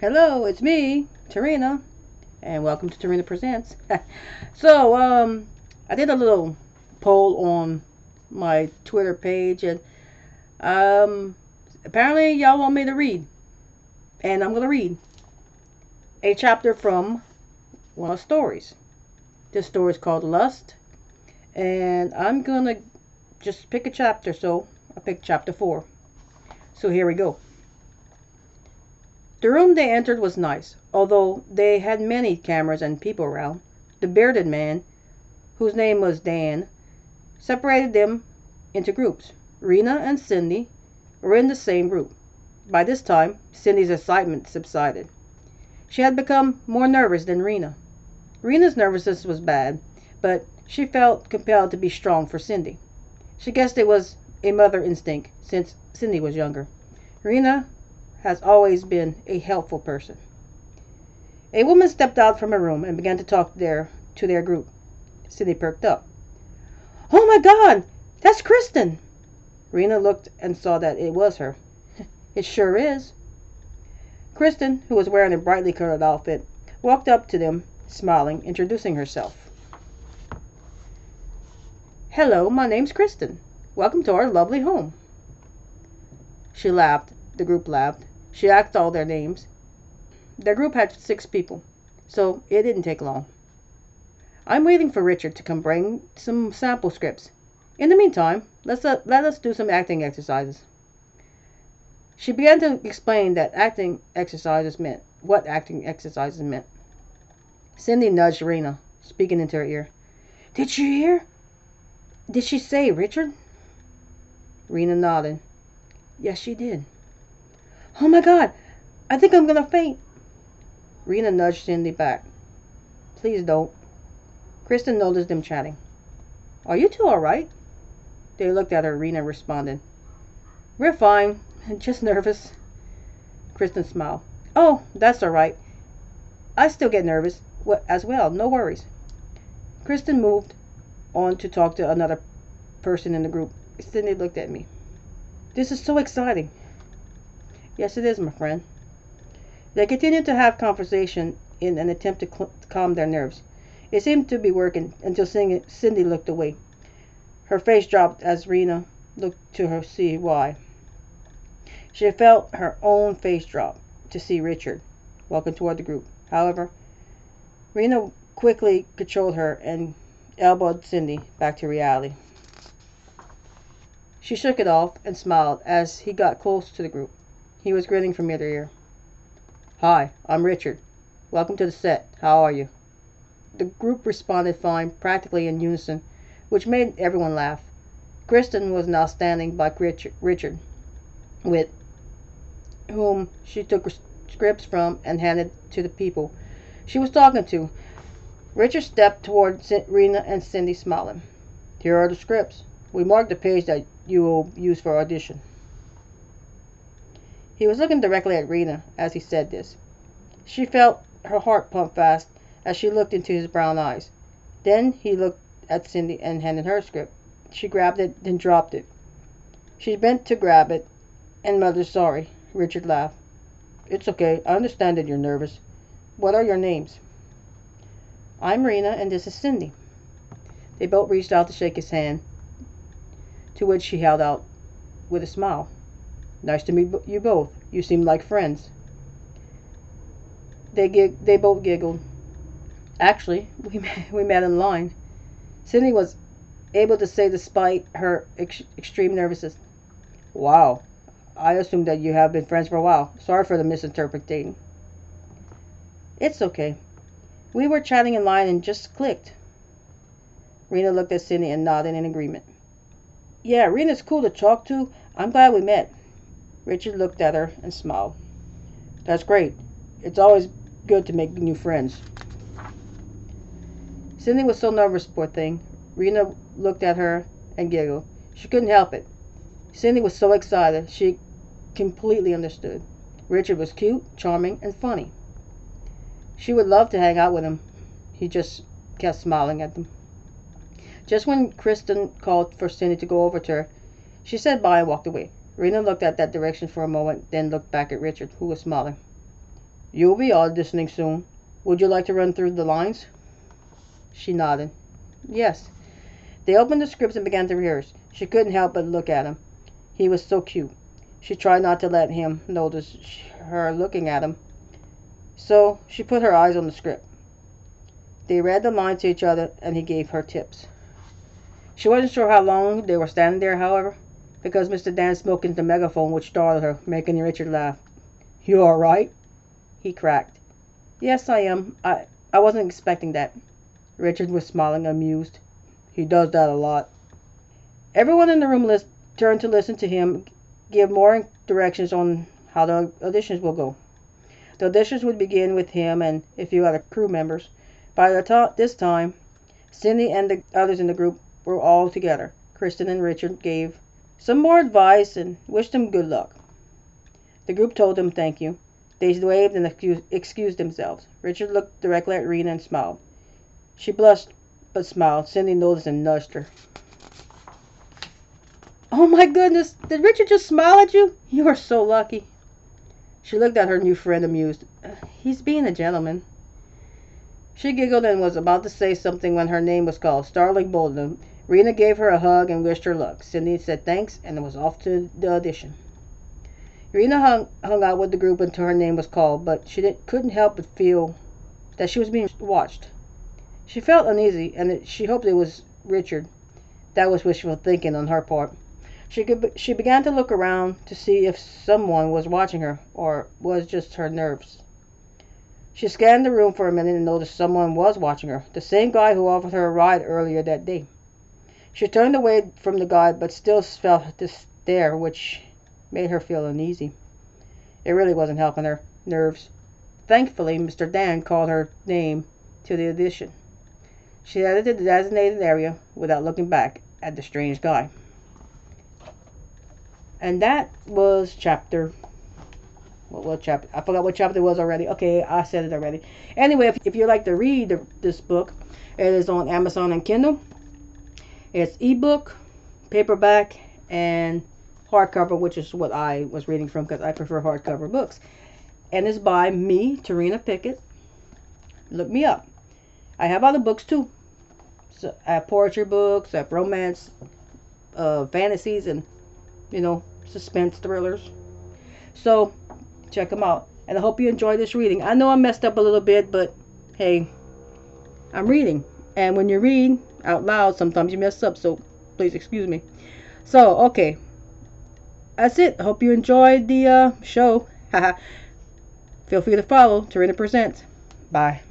Hello, it's me, Tarina, and welcome to Tarina Presents. so, um, I did a little poll on my Twitter page, and um, apparently y'all want me to read, and I'm gonna read a chapter from one of the stories. This story is called Lust, and I'm gonna just pick a chapter. So I picked chapter four. So here we go. The room they entered was nice, although they had many cameras and people around. The bearded man, whose name was Dan, separated them into groups. Rena and Cindy were in the same group. By this time, Cindy's excitement subsided. She had become more nervous than Rena. Rena's nervousness was bad, but she felt compelled to be strong for Cindy. She guessed it was a mother instinct since Cindy was younger. Rena has always been a helpful person. A woman stepped out from a room and began to talk there to their group. Cindy perked up. Oh my God, that's Kristen! Rena looked and saw that it was her. It sure is. Kristen, who was wearing a brightly colored outfit, walked up to them, smiling, introducing herself. Hello, my name's Kristen. Welcome to our lovely home. She laughed. The group laughed. She asked all their names. Their group had six people, so it didn't take long. I'm waiting for Richard to come bring some sample scripts. In the meantime, let's uh, let us do some acting exercises. She began to explain that acting exercises meant what acting exercises meant. Cindy nudged Rena, speaking into her ear. Did you hear? Did she say Richard? Rena nodded. Yes, she did. Oh my God, I think I'm gonna faint. Rena nudged Cindy back. Please don't. Kristen noticed them chatting. Are you two all right? They looked at her. Rena responded. We're fine. Just nervous. Kristen smiled. Oh, that's all right. I still get nervous as well. No worries. Kristen moved on to talk to another person in the group. Cindy looked at me. This is so exciting. Yes, it is, my friend. They continued to have conversation in an attempt to, cl- calm their nerves. It seemed to be working until Cindy looked away. Her face dropped as Rena looked to her see why. She felt her own face drop to see Richard walking toward the group. However, Rena quickly controlled her and elbowed Cindy back to reality. She shook it off and smiled as he got close to the group. He was grinning from ear to ear. Hi, I'm Richard. Welcome to the set. How are you? The group responded fine, practically in unison, which made everyone laugh. Kristen was now standing by Richard, with whom she took scripts from and handed to the people she was talking to. Richard stepped toward Rena and Cindy, smiling. Here are the scripts. We marked the page that you will use for audition. He was looking directly at Rena as he said this. She felt her heart pump fast as she looked into his brown eyes. Then he looked at Cindy and handed her script. She grabbed it, then dropped it. She bent to grab it and muttered sorry. Richard laughed. It's okay. I understand that you're nervous. What are your names? I'm Rena and this is Cindy. They both reached out to shake his hand, to which she held out with a smile. Nice to meet you both. You seem like friends. They gig- they both giggled. Actually, we met, we met in line. Cindy was able to say despite her ex- extreme nervousness. Wow, I assume that you have been friends for a while. Sorry for the misinterpreting. It's okay. We were chatting in line and just clicked. Rena looked at Cindy and nodded in agreement. Yeah, Rena's cool to talk to. I'm glad we met. Richard looked at her and smiled. That's great. It's always good to make new friends. Cindy was so nervous, poor thing. Rena looked at her and giggled. She couldn't help it. Cindy was so excited, she completely understood. Richard was cute, charming, and funny. She would love to hang out with him. He just kept smiling at them. Just when Kristen called for Cindy to go over to her, she said bye and walked away. Rena looked at that direction for a moment, then looked back at Richard, who was smiling. You'll be auditioning soon. Would you like to run through the lines? She nodded. Yes. They opened the scripts and began to rehearse. She couldn't help but look at him. He was so cute. She tried not to let him notice her looking at him. So she put her eyes on the script. They read the lines to each other and he gave her tips. She wasn't sure how long they were standing there, however, because Mr. Dan spoke into the megaphone which startled her, making Richard laugh. You all right? he cracked. Yes, I am. I I wasn't expecting that. Richard was smiling, amused. He does that a lot. Everyone in the room list, turned to listen to him give more directions on how the auditions will go. The auditions would begin with him and a few other crew members. By the t- this time, Cindy and the others in the group were all together. Kristen and Richard gave some more advice and wished him good luck. The group told him thank you. They waved and excused themselves. Richard looked directly at Rena and smiled. She blushed but smiled. Cindy noticed and nudged her. Oh my goodness, did Richard just smile at you? You are so lucky. She looked at her new friend amused. Uh, he's being a gentleman. She giggled and was about to say something when her name was called. Starling Bolden. Rena gave her a hug and wished her luck. Cindy said thanks and was off to the audition. Rena hung, hung out with the group until her name was called, but she couldn't help but feel that she was being watched. She felt uneasy, and she hoped it was Richard. That was wishful thinking on her part. She could, she began to look around to see if someone was watching her, or was just her nerves. She scanned the room for a minute and noticed someone was watching her, the same guy who offered her a ride earlier that day. She turned away from the guy, but still felt the stare, which made her feel uneasy. It really wasn't helping her nerves. Thankfully, Mr. Dan called her name to the audition. She headed to the designated area without looking back at the strange guy. And that was chapter. What, what chapter? I forgot what chapter it was already. Okay, I said it already. Anyway, if, if you'd like to read the, this book, it is on Amazon and Kindle. It's ebook, paperback, and hardcover, which is what I was reading from because I prefer hardcover books. And it's by me, Tarina Pickett. Look me up. I have other books too. So I have poetry books, I have romance, uh, fantasies, and you know, suspense thrillers. So check them out. And I hope you enjoy this reading. I know I messed up a little bit, but hey, I'm reading. And when you read out loud, sometimes you mess up. So please excuse me. So, okay. That's it. Hope you enjoyed the uh, show. Feel free to follow Tarina Presents. Bye.